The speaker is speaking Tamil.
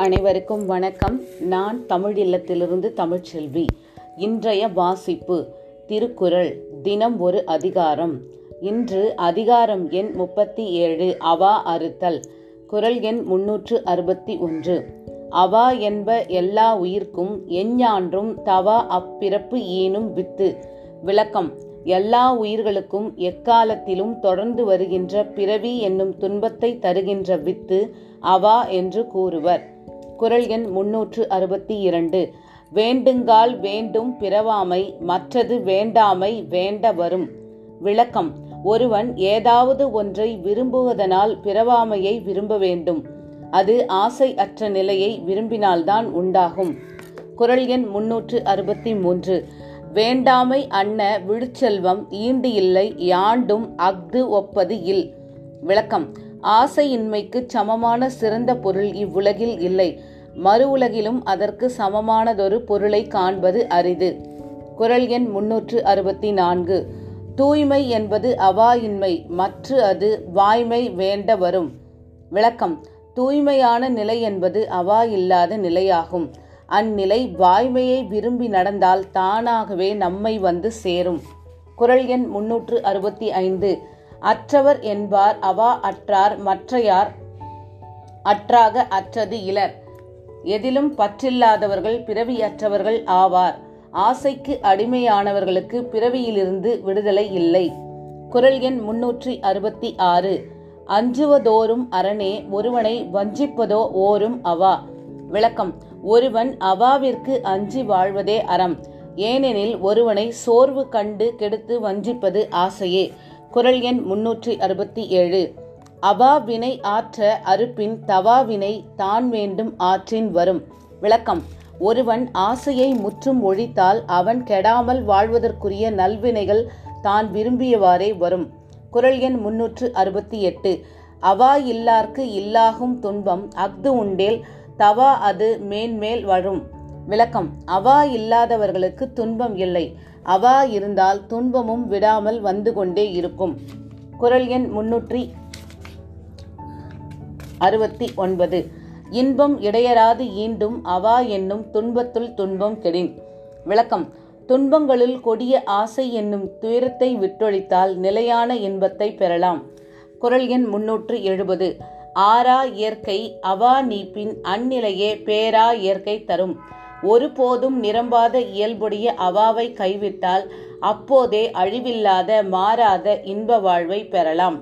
அனைவருக்கும் வணக்கம். நான் தமிழ் இல்லத்திலிருந்து தமிழ்ச்செல்வி இன்றைய வாசிப்பு திருக்குறள் தினம் ஒரு அதிகாரம். இன்று அதிகாரம் எண் முப்பத்தி ஏழு அவா அறுத்தல். குரல் எண் முன்னூற்று அறுபத்தி ஒன்று. அவா என்ப எல்லா உயிர்க்கும் எஞ்ஞான்றும் தவா அப்பிறப்பு ஈனும் வித்து. விளக்கம் எல்லா உயிர்களுக்கும் எக்காலத்திலும் தொடர்ந்து வருகின்ற பிறவி என்னும் துன்பத்தை தருகின்ற வித்து அவா என்று கூறுவர். குரல் எண் முன்னூற்று அறுபத்தி இரண்டு. வேண்டுங்கால் வேண்டும் பிறவாமை மற்றது வேண்டாமை வேண்ட வரும் விளக்கம். ஒருவன் ஏதாவது ஒன்றை விரும்புவதனால் பிறவாமையை விரும்ப வேண்டும். அது ஆசை அற்ற நிலையை விரும்பினால்தான் உண்டாகும். குரல் எண் முன்னூற்று அறுபத்தி மூன்று. வேண்டாமை அன்ன விழுச்செல்வம் ஈண்டு இல்லை யாண்டும் அஃது ஒப்பது இல். விளக்கம். ஆசையின்மைக்குச் சமமான சிறந்த பொருள் இவ்வுலகில் இல்லை. மறு உலகிலும் அதற்கு சமமானதொரு பொருளை காண்பது அரிது. குரல் எண் முன்னூற்று அறுபத்தி நான்கு. தூய்மை என்பது அவாயின்மை மற்ற அது வாய்மை வேண்ட வரும் விளக்கம். தூய்மையான நிலை என்பது அவா இல்லாத நிலையாகும். அந்நிலை வாய்மையை விரும்பி நடந்தால் தானாகவே நம்மை வந்து சேரும். குரல் எண் முன்னூற்று அறுபத்தி ஐந்து. அற்றவர் என்பார் அவா அற்றார் மற்றையார் அற்றாக அற்றது இலர். எதிலும் பற்றில்லாதவர்கள் பிறவியற்றவர்கள் ஆவார். ஆசைக்கு அடிமையானவர்களுக்கு பிறவியிலிருந்து விடுதலை இல்லை. குரல் எண் முன்னூற்றி அறுபத்தி ஆறு. அஞ்சுவதோறும் அரணே ஒருவனை வஞ்சிப்பதோ ஓரும் அவா. விளக்கம் ஒருவன் அவாவிற்கு அஞ்சி வாழ்வதே அறம். ஏனெனில் ஒருவனை சோர்வு கண்டு கெடுத்து வஞ்சிப்பது ஆசையே. குரல் எண் முன்னூற்றி அறுபத்தி ஏழு. அவா வினை ஆற்ற அறுப்பின் தவா வினை தான் வேண்டும் ஆற்றின் வரும். விளக்கம். ஒருவன் ஆசையை முற்றும் ஒழித்தால் அவன் கெடாமல் வாழ்வதற்குரிய நல்வினைகள் தான் விரும்பியவாறே வரும். குரல் எண் முன்னூற்று அறுபத்தி எட்டு அவா இல்லார்க்கு இல்லாகும் துன்பம் அஃது உண்டேல் தவா அது மேன்மேல் வரும். விளக்கம். அவா இல்லாதவர்களுக்கு துன்பம் இல்லை. அவா இருந்தால் துன்பமும் விடாமல் வந்து கொண்டே இருக்கும். குரல் எண் முன்னூற்றி அறுபத்தி ஒன்பது. இன்பம் இடையராது ஈண்டும் அவா என்னும் துன்பத்துள் துன்பம் கெடின். விளக்கம். துன்பங்களுள் கொடிய ஆசை என்னும் துயரத்தை விட்டொழித்தால் நிலையான இன்பத்தை பெறலாம். குரல் எண் முன்னூற்று எழுபது. ஆறா இயற்கை அவா நீப்பின் அந்நிலையே பேரா இயற்கை தரும். ஒருபோதும் நிரம்பாத இயல்புடைய அவாவை கைவிட்டால் அப்போதே அழிவில்லாத மாறாத இன்ப வாழ்வை பெறலாம்.